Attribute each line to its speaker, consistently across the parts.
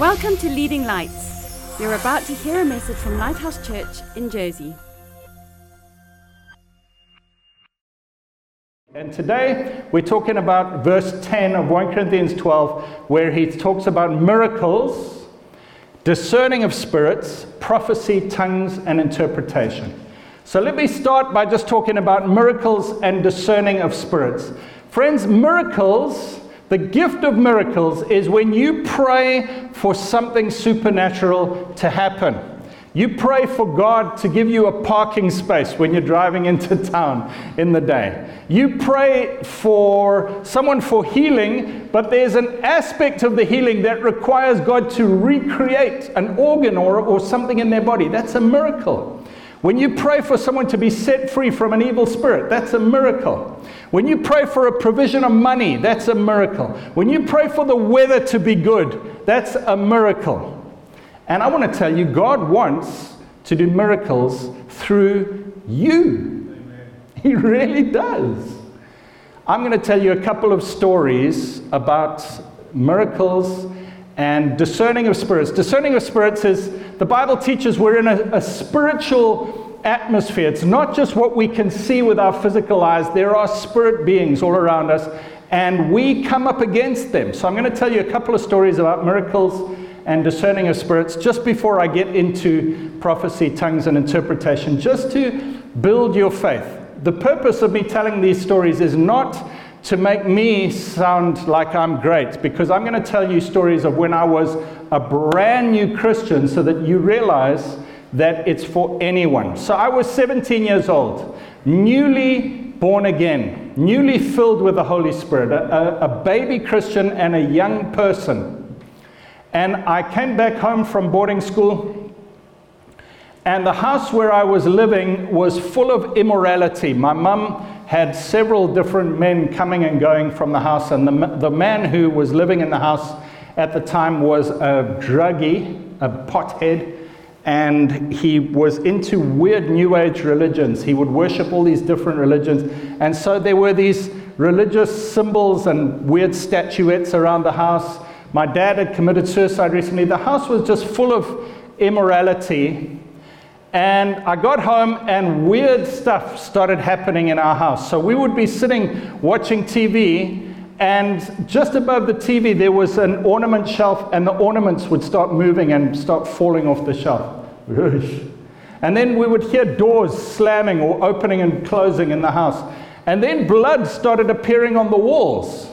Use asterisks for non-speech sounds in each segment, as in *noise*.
Speaker 1: Welcome to Leading Lights. You're about to hear a message from Lighthouse Church in Jersey.
Speaker 2: And today we're talking about verse 10 of 1 Corinthians 12, where he talks about miracles, discerning of spirits, prophecy, tongues, and interpretation. So let me start by just talking about miracles and discerning of spirits. Friends, miracles the gift of miracles is when you pray for something supernatural to happen. You pray for God to give you a parking space when you're driving into *laughs* town in the day. You pray for someone for healing, but there's an aspect of the healing that requires God to recreate an organ or, or something in their body. That's a miracle. When you pray for someone to be set free from an evil spirit, that's a miracle. When you pray for a provision of money, that's a miracle. When you pray for the weather to be good, that's a miracle. And I want to tell you, God wants to do miracles through you. Amen. He really does. I'm going to tell you a couple of stories about miracles and discerning of spirits. Discerning of spirits is the Bible teaches we're in a, a, spiritual atmosphere. It's not just what we can see with our physical eyes, there are spirit beings all around us, and we come up against them. So I'm going to tell you a couple of stories about miracles and discerning of spirits just before I get into prophecy, tongues, and interpretation, just to build your faith. The purpose of me telling these stories is not to make me sound like I'm great because I'm going to tell you stories of when I was a brand new Christian so that you realize that it's for anyone. So I was 17 years old, newly born again, newly filled with the Holy Spirit, a, a, baby Christian and a young person. And I came back home from boarding school, and the house where I was living was full of immorality. My mum had several different men coming and going from the house, and the, the man who was living in the house at the time was a druggie, a pothead, and he was into weird New Age religions. He would worship all these different religions, and so there were these religious symbols and weird statuettes around the house. My dad had committed suicide recently. The house was just full of immorality and I got home, and weird stuff started happening in our house. So we would be sitting watching TV, and just above the TV, there was an ornament shelf, and the ornaments would start moving and start falling off the shelf. And then we would hear doors slamming or opening and closing in the house. And then blood started appearing on the walls.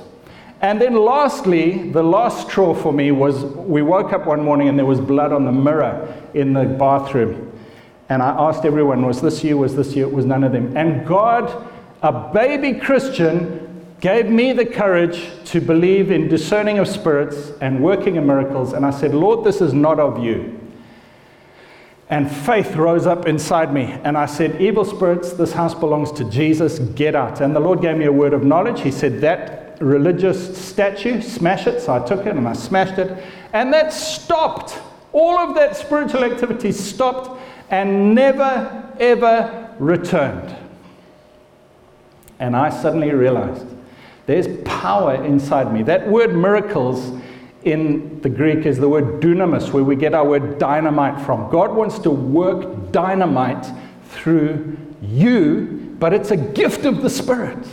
Speaker 2: And then, lastly, the last straw for me was we woke up one morning and there was blood on the mirror in the bathroom. And I asked everyone, was this you? Was this you? It was none of them. And God, a baby Christian, gave me the courage to believe in discerning of spirits and working in miracles. And I said, Lord, this is not of you. And faith rose up inside me. And I said, Evil spirits, this house belongs to Jesus, get out. And the Lord gave me a word of knowledge. He said, That religious statue, smash it. So I took it and I smashed it. And that stopped. All of that spiritual activity stopped and never, ever returned. And I suddenly realized there's power inside me. That word miracles in the Greek is the word dunamis, where we get our word dynamite from. God wants to work dynamite through you, but it's a gift of the Spirit.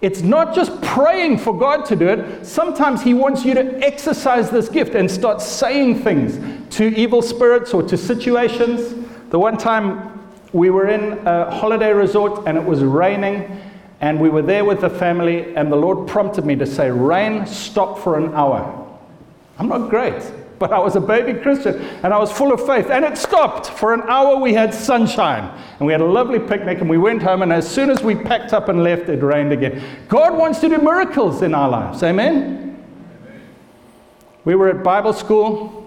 Speaker 2: It's not just praying for God to do it. Sometimes He wants you to exercise this gift and start saying things to evil spirits or to situations the one time we were in a holiday resort and it was raining, and we were there with the family, and the Lord prompted me to say, Rain, stop for an hour. I'm not great, but I was a baby Christian and I was full of faith, and it stopped. For an hour, we had sunshine, and we had a lovely picnic, and we went home, and as soon as we packed up and left, it rained again. God wants to do miracles in our lives. Amen? We were at Bible school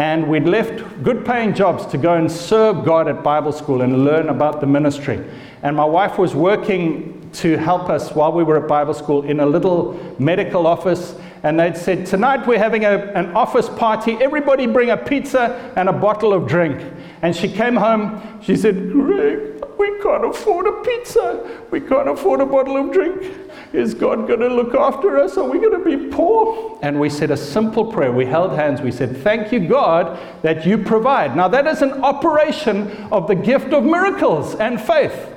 Speaker 2: and we'd left good paying jobs to go and serve God at Bible school and learn about the ministry. And my wife was working to help us while we were at Bible school in a little medical office. And they'd said, Tonight we're having a, an office party. Everybody bring a pizza and a bottle of drink. And she came home. She said, Greg, we can't afford a pizza. We can't afford a bottle of drink. Is God going to look after us? Are we going to be poor? And we said a simple prayer. We held hands. We said, Thank you, God, that you provide. Now, that is an operation of the gift of miracles and faith.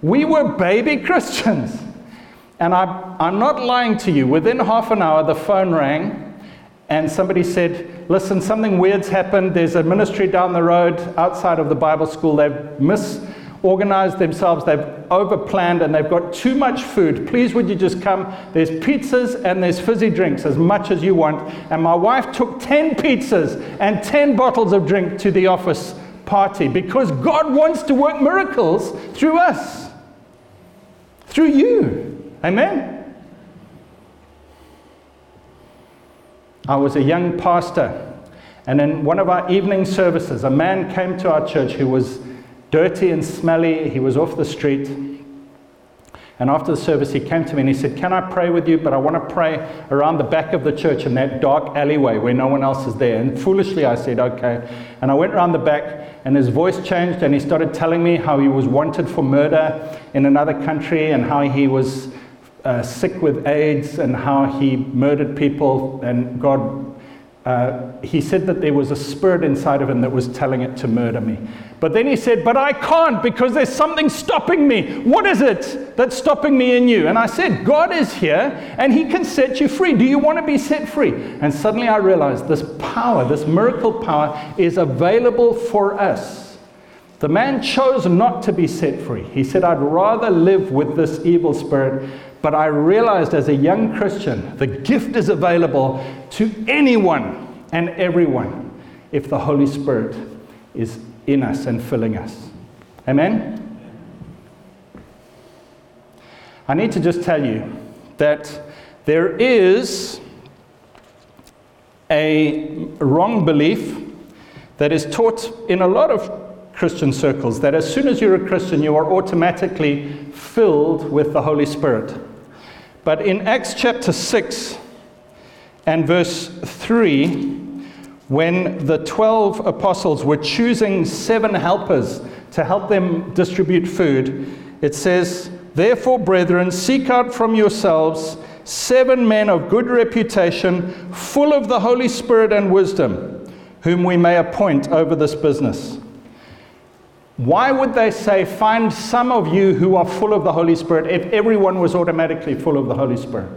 Speaker 2: We were baby *laughs* Christians. And I, I'm not lying to you. Within half an hour, the phone rang and somebody said, Listen, something weird's happened. There's a ministry down the road outside of the Bible school. They've misorganized themselves, they've overplanned, and they've got too much food. Please, would you just come? There's pizzas and there's fizzy drinks, as much as you want. And my wife took 10 pizzas and 10 bottles of drink to the office party because God wants to work miracles through us, through you. Amen? I was a young pastor, and in one of our evening services, a man came to our church who was dirty and smelly. He was off the street. And after the service, he came to me and he said, Can I pray with you? But I want to pray around the back of the church in that dark alleyway where no one else is there. And foolishly, I said, Okay. And I went around the back, and his voice changed, and he started telling me how he was wanted for murder in another country and how he was uh, sick with AIDS and how he murdered people, and God. Uh, he said that there was a spirit inside of him that was telling it to murder me. But then he said, But I can't because there's something stopping me. What is it that's stopping me in you? And I said, God is here and he can set you free. Do you want to be set free? And suddenly I realized this power, this miracle power, is available for us. The man chose not to be set free. He said, I'd rather live with this evil spirit but I realized as a young Christian, the gift is available to anyone and everyone if the Holy Spirit is in us and filling us. Amen? I need to just tell you that there is a wrong belief that is taught in a lot of Christian circles that as soon as you're a Christian, you are automatically filled with the Holy Spirit. But in Acts chapter 6 and verse 3, when the 12 apostles were choosing seven helpers to help them distribute food, it says, Therefore, brethren, seek out from yourselves seven men of good reputation, full of the Holy Spirit and wisdom, whom we may appoint over this business. Why would they say, find some of you who are full of the Holy Spirit if everyone was automatically full of the Holy Spirit?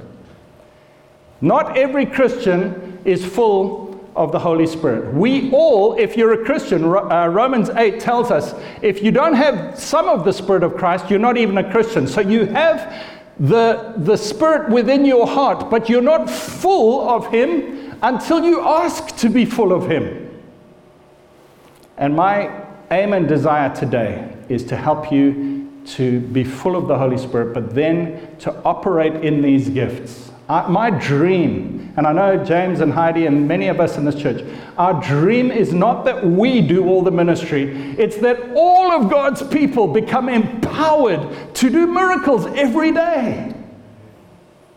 Speaker 2: Not every Christian is full of the Holy Spirit. We all, if you're a Christian, uh, Romans 8 tells us if you don't have some of the Spirit of Christ, you're not even a Christian. So you have the, the Spirit within your heart, but you're not full of Him until you ask to be full of Him. And my aim and desire today is to help you to be full of the Holy Spirit, but then to operate in these gifts. Uh, my dream, and I know James and Heidi and many of us in this church, our dream is not that we do all the ministry, it's that all of God's people become empowered to do miracles every day.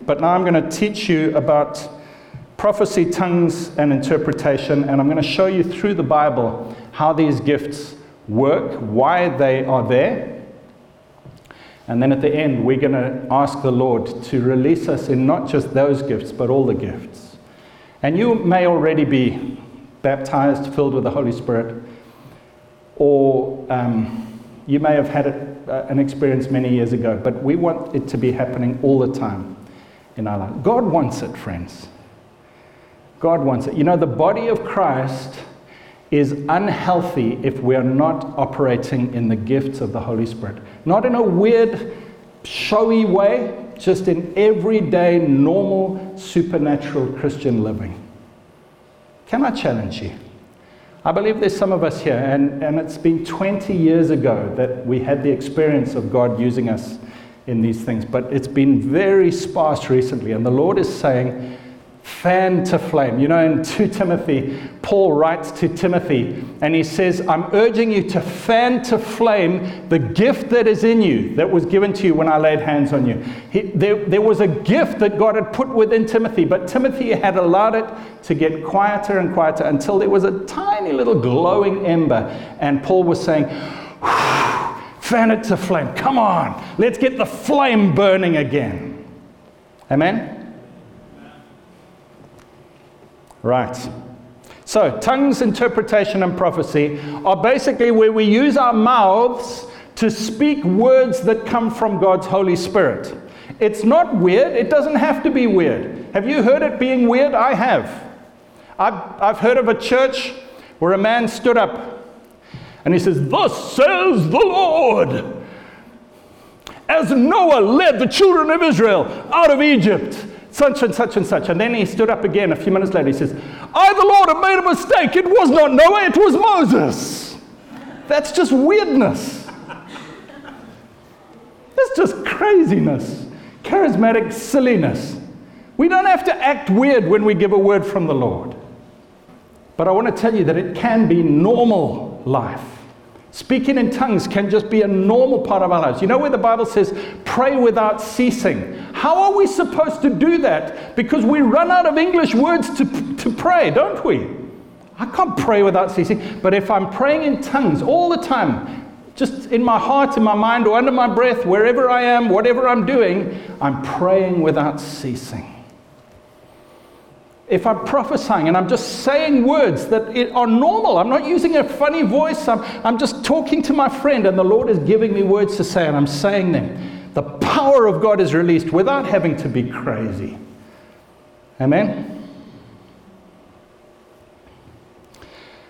Speaker 2: But now I'm going to teach you about prophecy, tongues, and interpretation, and I'm going to show you through the Bible how these gifts work, why they are there. And then at the end, we're going to ask the Lord to release us in not just those gifts, but all the gifts. And you may already be baptized, filled with the Holy Spirit, or um, you may have had it, uh, an experience many years ago, but we want it to be happening all the time in our life. God wants it, friends. God wants it. You know, the body of Christ is unhealthy if we are not operating in the gifts of the Holy Spirit. Not in a weird, showy way, just in everyday, normal, supernatural Christian living. Can I challenge you? I believe there's some of us here, and, and it's been 20 years ago that we had the experience of God using us in these things, but it's been very sparse recently, and the Lord is saying, fan to flame. You know, in 2 Timothy, Paul writes to Timothy and he says, I'm urging you to fan to flame the gift that is in you that was given to you when I laid hands on you. He, there, there was a gift that God had put within Timothy, but Timothy had allowed it to get quieter and quieter until there was a tiny little glowing ember. And Paul was saying, fan it to flame. Come on, let's get the flame burning again. Amen? Right. So, tongues, interpretation, and prophecy are basically where we use our mouths to speak words that come from God's Holy Spirit. It's not weird, it doesn't have to be weird. Have you heard it being weird? I have. I've, I've heard of a church where a man stood up and he says, Thus says the Lord, as Noah led the children of Israel out of Egypt, such and such and such. And then he stood up again a few minutes later. He says, I, the Lord, have made a mistake. It was not Noah, it was Moses. That's just weirdness. That's just craziness, charismatic silliness. We don't have to act weird when we give a word from the Lord. But I want to tell you that it can be normal life. Speaking in tongues can just be a normal part of our lives. You know where the Bible says, pray without ceasing? How are we supposed to do that? Because we run out of English words to, to pray, don't we? I can't pray without ceasing. But if I'm praying in tongues all the time, just in my heart, in my mind, or under my breath, wherever I am, whatever I'm doing, I'm praying without ceasing if I'm prophesying and I'm just saying words that are normal, I'm not using a funny voice, I'm, I'm just talking to my friend and the Lord is giving me words to say and I'm saying them, the power of God is released without having to be crazy. Amen?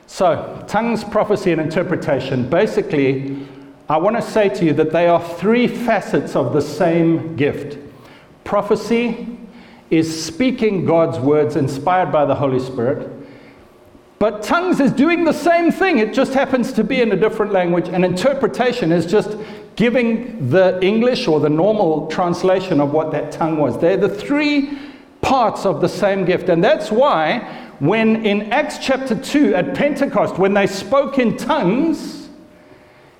Speaker 2: So, tongues, prophecy, and interpretation. Basically, I want to say to you that they are three facets of the same gift prophecy, is speaking God's words inspired by the Holy Spirit. But tongues is doing the same thing, it just happens to be in a different language, and interpretation is just giving the English or the normal translation of what that tongue was. They're the three parts of the same gift, and that's why when in Acts chapter 2 at Pentecost, when they spoke in tongues,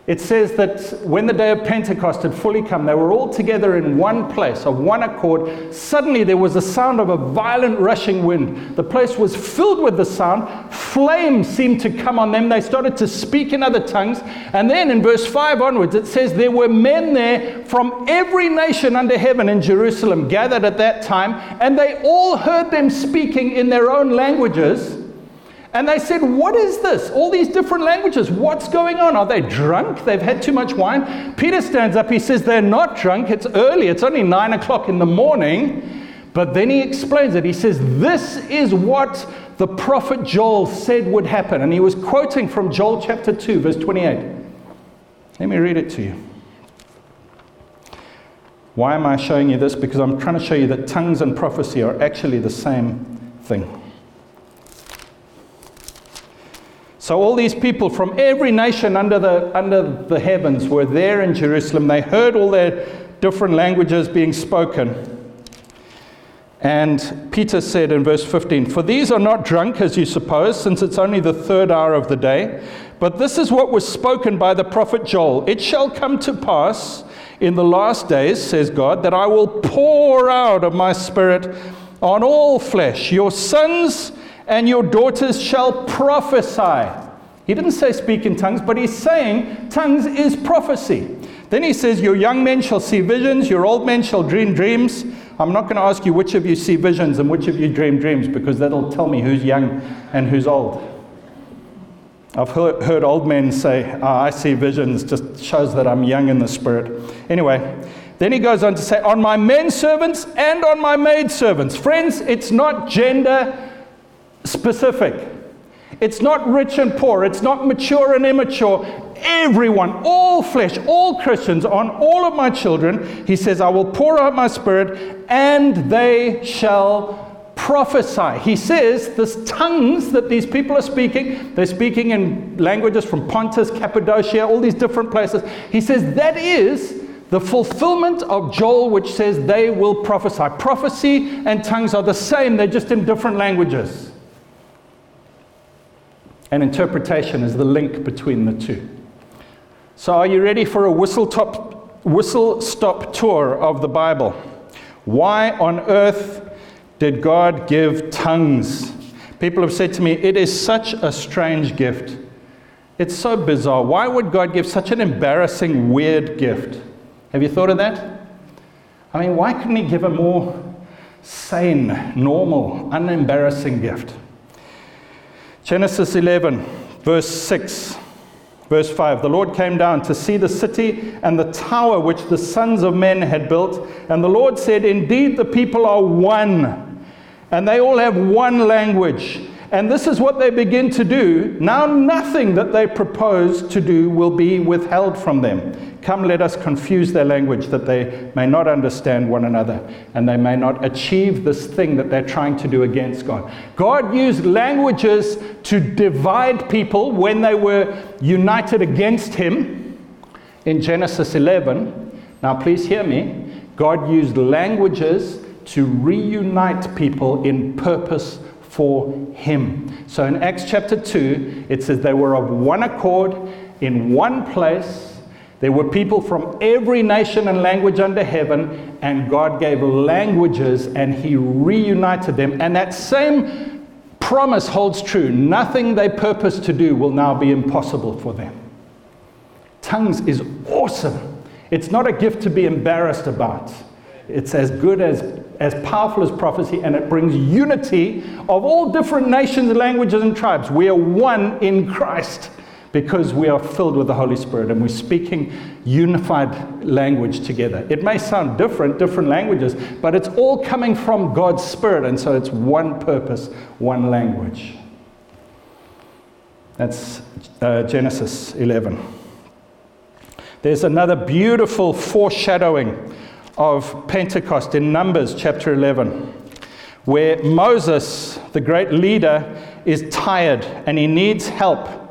Speaker 2: it says that when the day of Pentecost had fully come, they were all together in one place, of one accord. Suddenly there was a sound of a violent rushing wind. The place was filled with the sound. Flames seemed to come on them. They started to speak in other tongues. And then in verse 5 onwards, it says, There were men there from every nation under heaven in Jerusalem gathered at that time, and they all heard them speaking in their own languages and they said, What is this? All these different languages. What's going on? Are they drunk? They've had too much wine. Peter stands up. He says, They're not drunk. It's early. It's only nine o'clock in the morning. But then he explains it. He says, This is what the prophet Joel said would happen. And he was quoting from Joel chapter 2, verse 28. Let me read it to you. Why am I showing you this? Because I'm trying to show you that tongues and prophecy are actually the same thing. So, all these people from every nation under the, under the heavens were there in Jerusalem. They heard all their different languages being spoken. And Peter said in verse 15, For these are not drunk, as you suppose, since it's only the third hour of the day. But this is what was spoken by the prophet Joel It shall come to pass in the last days, says God, that I will pour out of my spirit on all flesh. Your sons and your daughters shall prophesy. He didn't say speak in tongues, but he's saying tongues is prophecy. Then he says, Your young men shall see visions, your old men shall dream dreams. I'm not going to ask you which of you see visions and which of you dream dreams because that'll tell me who's young and who's old. I've heard, old men say, oh, I see visions, just shows that I'm young in the spirit. Anyway, then he goes on to say, On my men servants and on my maid servants. Friends, it's not gender specific. It's not rich and poor, it's not mature and immature. Everyone, all flesh, all Christians, on all of my children, he says, I will pour out my spirit and they shall prophesy. He says, this tongues that these people are speaking, they're speaking in languages from Pontus, Cappadocia, all these different places. He says, that is the fulfillment of Joel, which says they will prophesy. Prophecy and tongues are the same, they're just in different languages and interpretation is the link between the two. So, are you ready for a whistle, top, whistle stop tour of the Bible? Why on earth did God give tongues? People have said to me, it is such a strange gift. It's so bizarre. Why would God give such an embarrassing, weird gift? Have you thought of that? I mean, why couldn't He give a more sane, normal, unembarrassing gift. Genesis 11, verse 6. Verse 5 The Lord came down to see the city and the tower which the sons of men had built. And the Lord said, Indeed, the people are one, and they all have one language. And this is what they begin to do. Now, nothing that they propose to do will be withheld from them. Come, let us confuse their language that they may not understand one another and they may not achieve this thing that they're trying to do against God. God used languages to divide people when they were united against Him in Genesis 11. Now, please hear me. God used languages to reunite people in purpose for him. So in Acts chapter 2, it says they were of one accord in one place. There were people from every nation and language under heaven, and God gave languages and he reunited them. And that same promise holds true. Nothing they purpose to do will now be impossible for them. Tongues is awesome. It's not a gift to be embarrassed about. It's as good as, as powerful as prophecy, and it brings unity of all different nations, languages, and tribes. We are one in Christ because we are filled with the Holy Spirit and we're speaking unified language together. It may sound different, different languages, but it's all coming from God's Spirit, and so it's one purpose, one language. That's uh, Genesis 11. There's another beautiful foreshadowing of Pentecost in Numbers chapter 11, where Moses, the great leader, is tired and he needs help.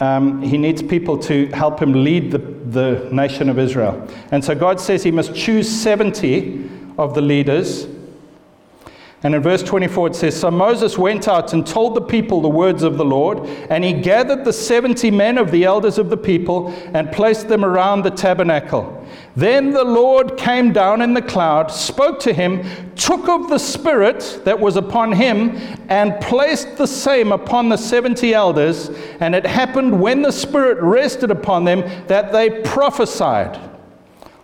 Speaker 2: Um, he needs people to help him lead the, the nation of Israel. And so God says he must choose 70 of the leaders and in verse 24 it says So Moses went out and told the people the words of the Lord, and he gathered the 70 men of the elders of the people and placed them around the tabernacle. Then the Lord came down in the cloud, spoke to him, took of the Spirit that was upon him, and placed the same upon the 70 elders. And it happened when the Spirit rested upon them that they prophesied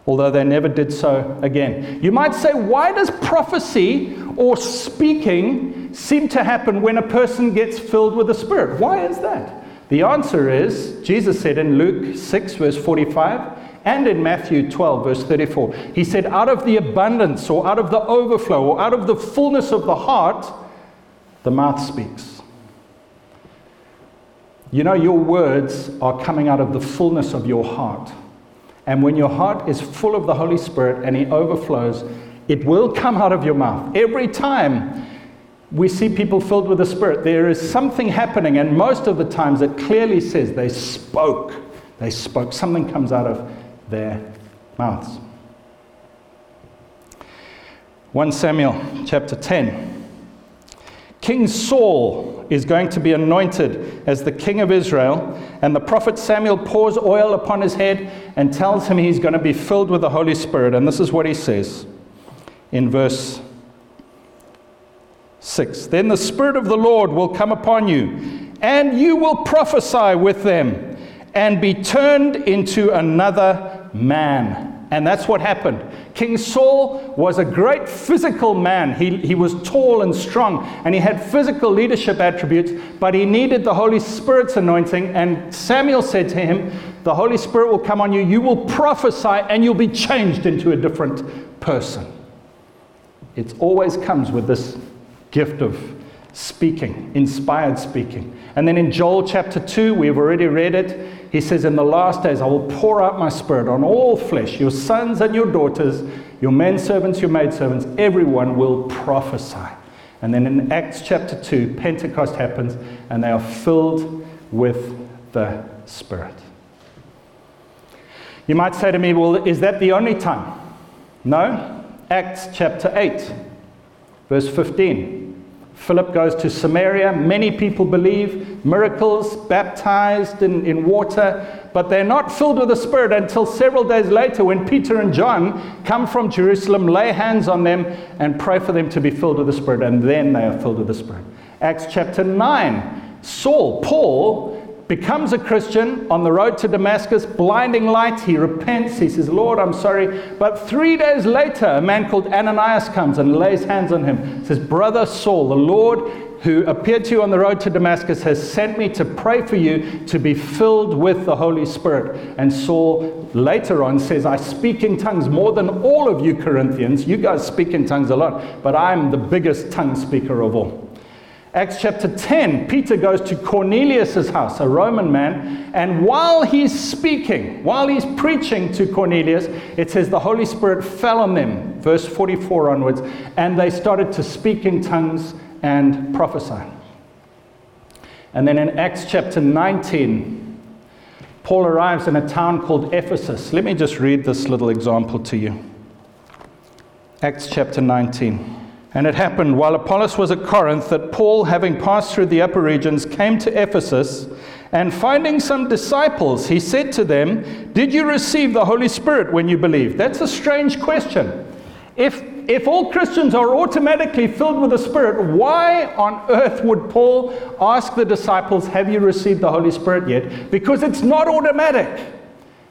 Speaker 2: although they never did so again. You might say, why does prophecy or speaking seem to happen when a person gets filled with the Spirit? Why is that? The answer is Jesus said in Luke 6, verse 45, and in Matthew 12, verse 34, He said, Out of the abundance, or out of the overflow, or out of the fullness of the heart, the mouth speaks. You know, your words are coming out of the fullness of your heart. And when your heart is full of the Holy Spirit and He overflows, it will come out of your mouth. Every time we see people filled with the Spirit, there is something happening, and most of the times it clearly says they spoke. They spoke. Something comes out of their mouths. 1 Samuel chapter 10. King Saul is going to be anointed as the king of Israel, and the prophet Samuel pours oil upon his head and tells him he's going to be filled with the Holy Spirit. And this is what he says in verse 6 Then the Spirit of the Lord will come upon you, and you will prophesy with them, and be turned into another man. And that's what happened. King Saul was a great physical man. He, he was tall and strong, and he had physical leadership attributes, but he needed the Holy Spirit's anointing. And Samuel said to him, The Holy Spirit will come on you, you will prophesy, and you'll be changed into a different person. It always comes with this gift of speaking, inspired speaking. And then in Joel chapter 2, we've already read it. He says, In the last days, I will pour out my spirit on all flesh, your sons and your daughters, your men servants, your maidservants, everyone will prophesy. And then in Acts chapter 2, Pentecost happens, and they are filled with the Spirit. You might say to me, Well, is that the only time? No. Acts chapter 8, verse 15. Philip goes to Samaria. Many people believe, miracles, baptized in, in water, but they're not filled with the Spirit until several days later when Peter and John come from Jerusalem, lay hands on them, and pray for them to be filled with the Spirit, and then they are filled with the Spirit. Acts chapter 9, Saul, Paul, becomes a Christian on the road to Damascus, blinding light. He repents. He says, Lord, I'm sorry. But three days later, a man called Ananias comes and lays hands on him. Says, Brother Saul, the Lord who appeared to you on the road to Damascus has sent me to pray for you to be filled with the Holy Spirit. And Saul later on says, I speak in tongues more than all of you Corinthians. You guys speak in tongues a lot, but I'm the biggest tongue speaker of all. Acts chapter 10, Peter goes to Cornelius' house, a Roman man, and while he's speaking, while he's preaching to Cornelius, it says the Holy Spirit fell on them, verse 44 onwards, and they started to speak in tongues and prophesy. And then in Acts chapter 19, Paul arrives in a town called Ephesus. Let me just read this little example to you. Acts chapter 19. And it happened while Apollos was at Corinth that Paul, having passed through the upper regions, came to Ephesus. And finding some disciples, he said to them, Did you receive the Holy Spirit when you believed? That's a strange question. If, if all Christians are automatically filled with the Spirit, why on earth would Paul ask the disciples, Have you received the Holy Spirit yet? Because it's not automatic.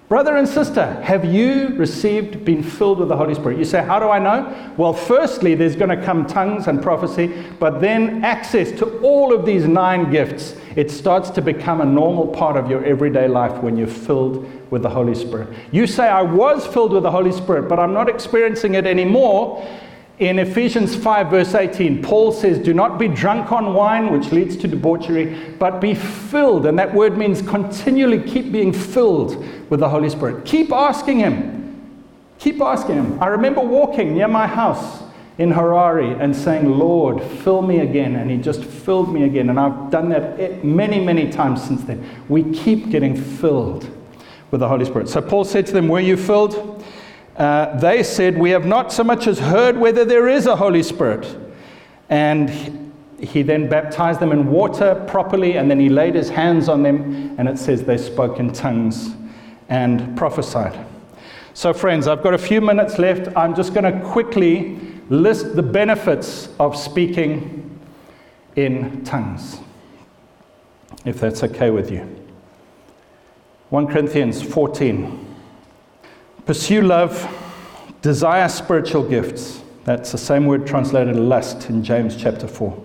Speaker 2: Brother and sister, have you received, been filled with the Holy Spirit? You say, How do I know? Well, firstly, there's going to come tongues and prophecy, but then access to all of these nine gifts. It starts to become a normal part of your everyday life when you're filled with the Holy Spirit. You say, I was filled with the Holy Spirit, but I'm not experiencing it anymore. In Ephesians 5, verse 18, Paul says, Do not be drunk on wine, which leads to debauchery, but be filled. And that word means continually keep being filled with the Holy Spirit. Keep asking Him. Keep asking Him. I remember walking near my house in Harare and saying, Lord, fill me again. And He just filled me again. And I've done that many, many times since then. We keep getting filled with the Holy Spirit. So Paul said to them, Were you filled? Uh, they said, We have not so much as heard whether there is a Holy Spirit. And he then baptized them in water properly, and then he laid his hands on them, and it says they spoke in tongues and prophesied. So, friends, I've got a few minutes left. I'm just going to quickly list the benefits of speaking in tongues, if that's okay with you. 1 Corinthians 14. Pursue love, desire spiritual gifts. That's the same word translated lust in James chapter 4.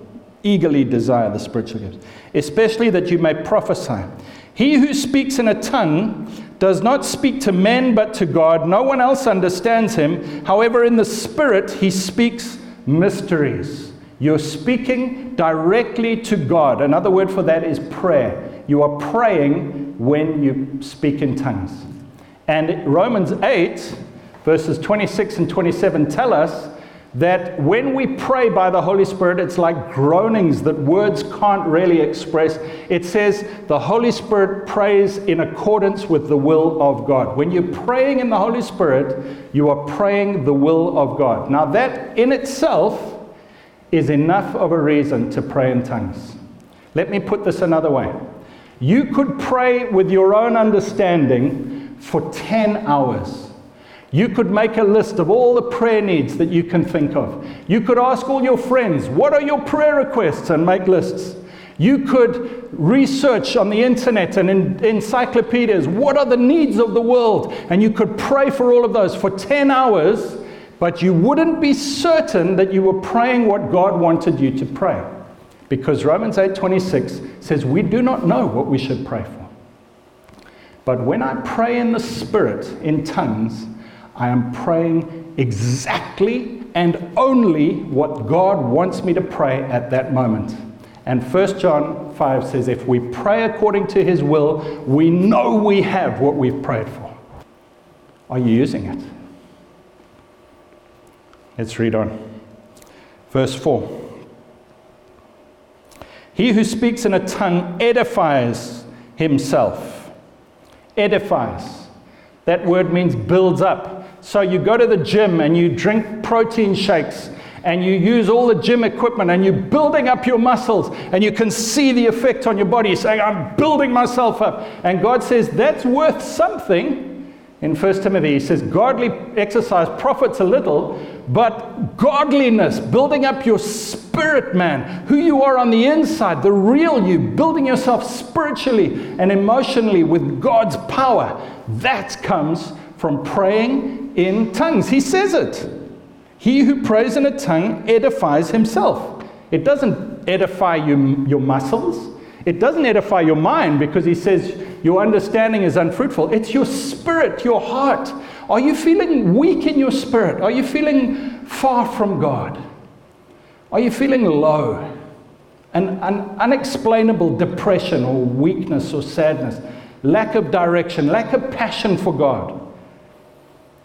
Speaker 2: Eagerly desire the spiritual gifts, especially that you may prophesy. He who speaks in a tongue does not speak to men but to God. No one else understands him. However, in the Spirit, he speaks mysteries. You're speaking directly to God. Another word for that is prayer. You are praying when you speak in tongues. And Romans 8, verses 26 and 27 tell us that when we pray by the Holy Spirit, it's like groanings that words can't really express. It says the Holy Spirit prays in accordance with the will of God. When you're praying in the Holy Spirit, you are praying the will of God. Now, that in itself is enough of a reason to pray in tongues. Let me put this another way. You could pray with your own understanding for 10 hours. You could make a list of all the prayer needs that you can think of. You could ask all your friends, What are your prayer requests? and make lists. You could research on the internet and in encyclopedias what are the needs of the world, and you could pray for all of those for 10 hours, but you wouldn't be certain that you were praying what God wanted you to pray. Because Romans 8:26 says we do not know what we should pray for. But when I pray in the Spirit, in tongues, I am praying exactly and only what God wants me to pray at that moment. And 1 John 5 says, if we pray according to his will, we know we have what we've prayed for. Are you using it? Let's read on. Verse 4 He who speaks in a tongue edifies himself edifies. That word means builds up. So you go to the gym and you drink protein shakes and you use all the gym equipment and you're building up your muscles and you can see the effect on your body saying, I'm building myself up. And God says, that's worth something in 1 Timothy. He says, Godly exercise profits a little, but godliness, building up your spirit, man, who you are on the inside, the real you, building yourself spiritually and emotionally with God's power, that comes from praying in tongues. He says it. He who prays in a tongue edifies himself. It doesn't edify you, your muscles. It doesn't edify your mind because he says your understanding is unfruitful. It's your spirit, your heart. Are you feeling weak in your spirit? Are you feeling far from God? Are you feeling low? An, an unexplainable depression or weakness or sadness, lack of direction, lack of passion for God.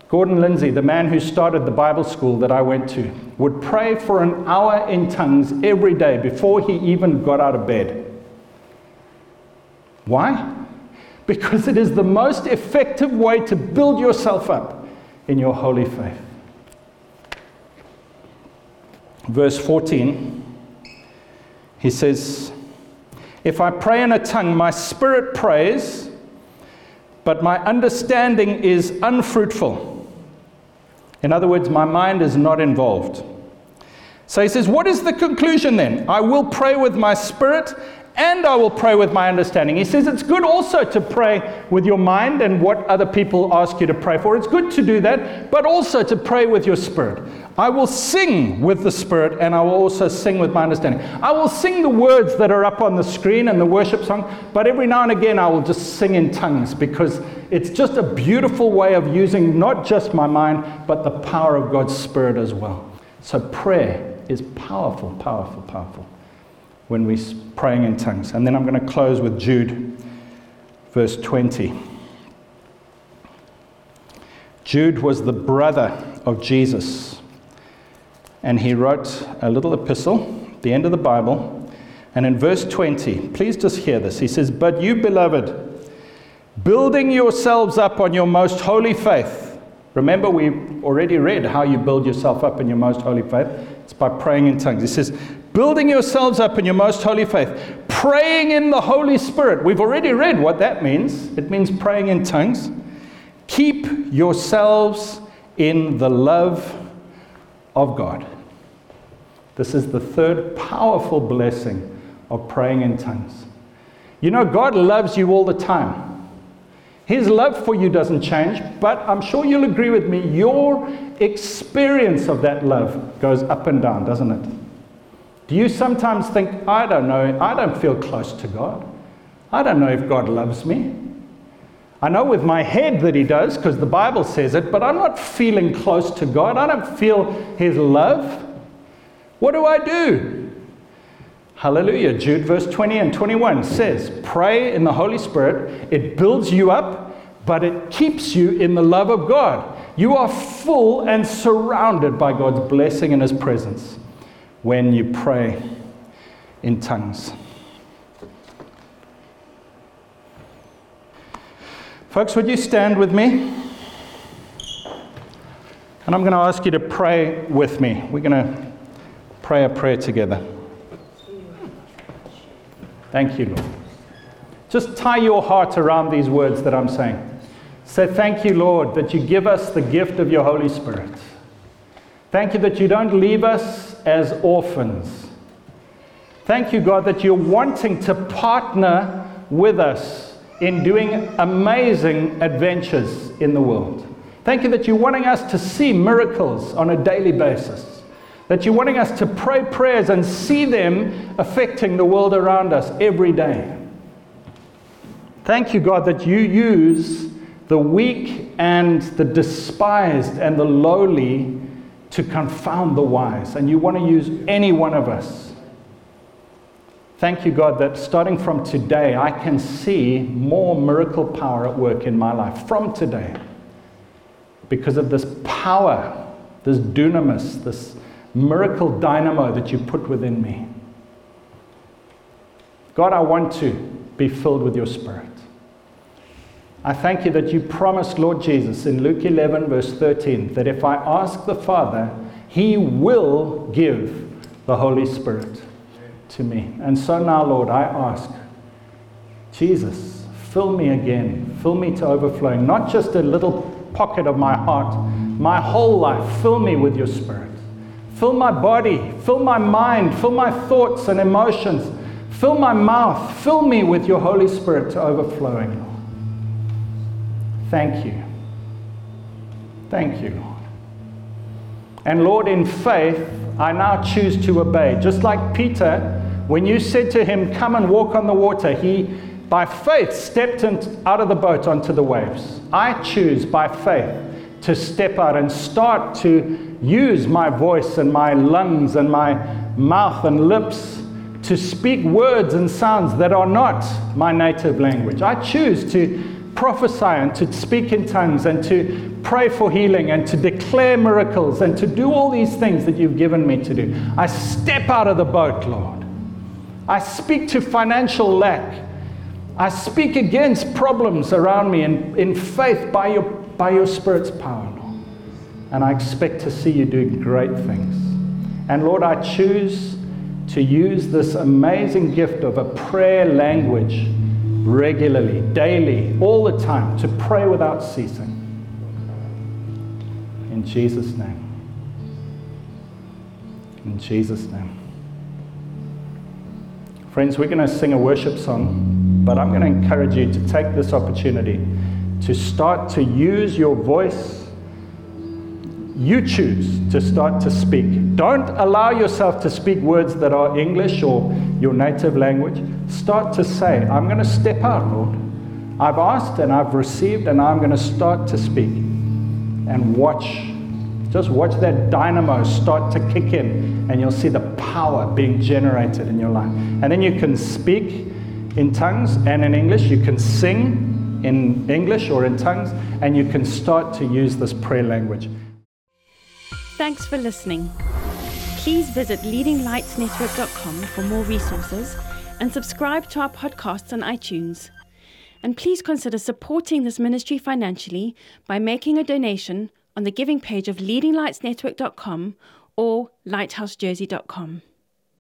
Speaker 2: Gordon Lindsay, the man who started the Bible school that I went to, would pray for an hour in tongues every day before he even got out of bed. Why? Because it is the most effective way to build yourself up in your holy faith. Verse 14, he says, If I pray in a tongue, my spirit prays, but my understanding is unfruitful. In other words, my mind is not involved. So he says, What is the conclusion then? I will pray with my spirit and I will pray with my understanding. He says it's good also to pray with your mind and what other people ask you to pray for. It's good to do that, but also to pray with your spirit. I will sing with the spirit and I will also sing with my understanding. I will sing the words that are up on the screen and the worship song, but every now and again I will just sing in tongues because it's just a beautiful way of using not just my mind, but the power of God's spirit as well. So prayer is powerful, powerful, powerful when we're praying in tongues. And then I'm going to close with Jude, verse 20. Jude was the brother of Jesus. And he wrote a little epistle, the end of the Bible. And in verse 20, please just hear this. He says, But you, beloved, building yourselves up on your most holy faith. Remember, we already read how you build yourself up in your most holy faith. It's by praying in tongues. He says, building yourselves up in your most holy faith, praying in the Holy Spirit. We've already read what that means. It means praying in tongues. Keep yourselves in the love of God. This is the third powerful blessing of praying in tongues. You know, God loves you all the time. His love for you doesn't change, but I'm sure you'll agree with me, your experience of that love goes up and down, doesn't it? Do you sometimes think, I don't know, I don't feel close to God? I don't know if God loves me. I know with my head that He does because the Bible says it, but I'm not feeling close to God. I don't feel His love. What do I do? Hallelujah. Jude verse 20 and 21 says, Pray in the Holy Spirit. It builds you up, but it keeps you in the love of God. You are full and surrounded by God's blessing and His presence when you pray in tongues. Folks, would you stand with me? And I'm going to ask you to pray with me. We're going to pray a prayer together. Thank you, Lord. Just tie your heart around these words that I'm saying. Say, Thank you, Lord, that you give us the gift of your Holy Spirit. Thank you that you don't leave us as orphans. Thank you, God, that you're wanting to partner with us in doing amazing adventures in the world. Thank you that you're wanting us to see miracles on a daily basis. That you're wanting us to pray prayers and see them affecting the world around us every day. Thank you, God, that you use the weak and the despised and the lowly to confound the wise, and you want to use any one of us. Thank you, God, that starting from today, I can see more miracle power at work in my life from today because of this power, this dunamis, this miracle dynamo that you put within me. God, I want to be filled with your Spirit. I thank you that you promised, Lord Jesus, in Luke 11, verse 13, that if I ask the Father, he will give the Holy Spirit to me. And so now, Lord, I ask, Jesus, fill me again. Fill me to overflowing. Not just a little pocket of my heart, my whole life. Fill me with your spirit. Fill my body, fill my mind, fill my thoughts and emotions, fill my mouth, fill me with your Holy Spirit to overflowing. Thank you. Thank you, Lord. And Lord, in faith, I now choose to obey. Just like Peter, when you said to him, Come and walk on the water, he, by faith, stepped out of the boat onto the waves. I choose by faith to step out and start to use my voice and my lungs and my mouth and lips to speak words and sounds that are not my native language. I choose to prophesy and to speak in tongues and to pray for healing and to declare miracles and to do all these things that you've given me to do. I step out of the boat, Lord. I speak to financial lack. I speak against problems around me in, in faith by your, by your Spirit's power, Lord. And I expect to see you do great things. And Lord, I choose to use this amazing gift of a prayer language regularly, daily, all the time, to pray without ceasing. In Jesus' name. In Jesus' name. Friends, we're going to sing a worship song, but I'm going to encourage you to take this opportunity to start to use your voice. You choose to start to speak. Don't allow yourself to speak words that are English or your native language. Start to say, I'm going to step out, Lord. I've asked and I've received, and I'm going to start to speak. And watch, just watch that dynamo start to kick in, and you'll see the power being generated in your life. And then you can speak in tongues and in English. You can sing in English or in tongues, and you can start to use this prayer language.
Speaker 1: Thanks for listening. Please visit leadinglightsnetwork.com for more resources and subscribe to our podcasts on iTunes. And please consider supporting this ministry financially by making a donation on the giving page of leadinglightsnetwork.com or lighthousejersey.com.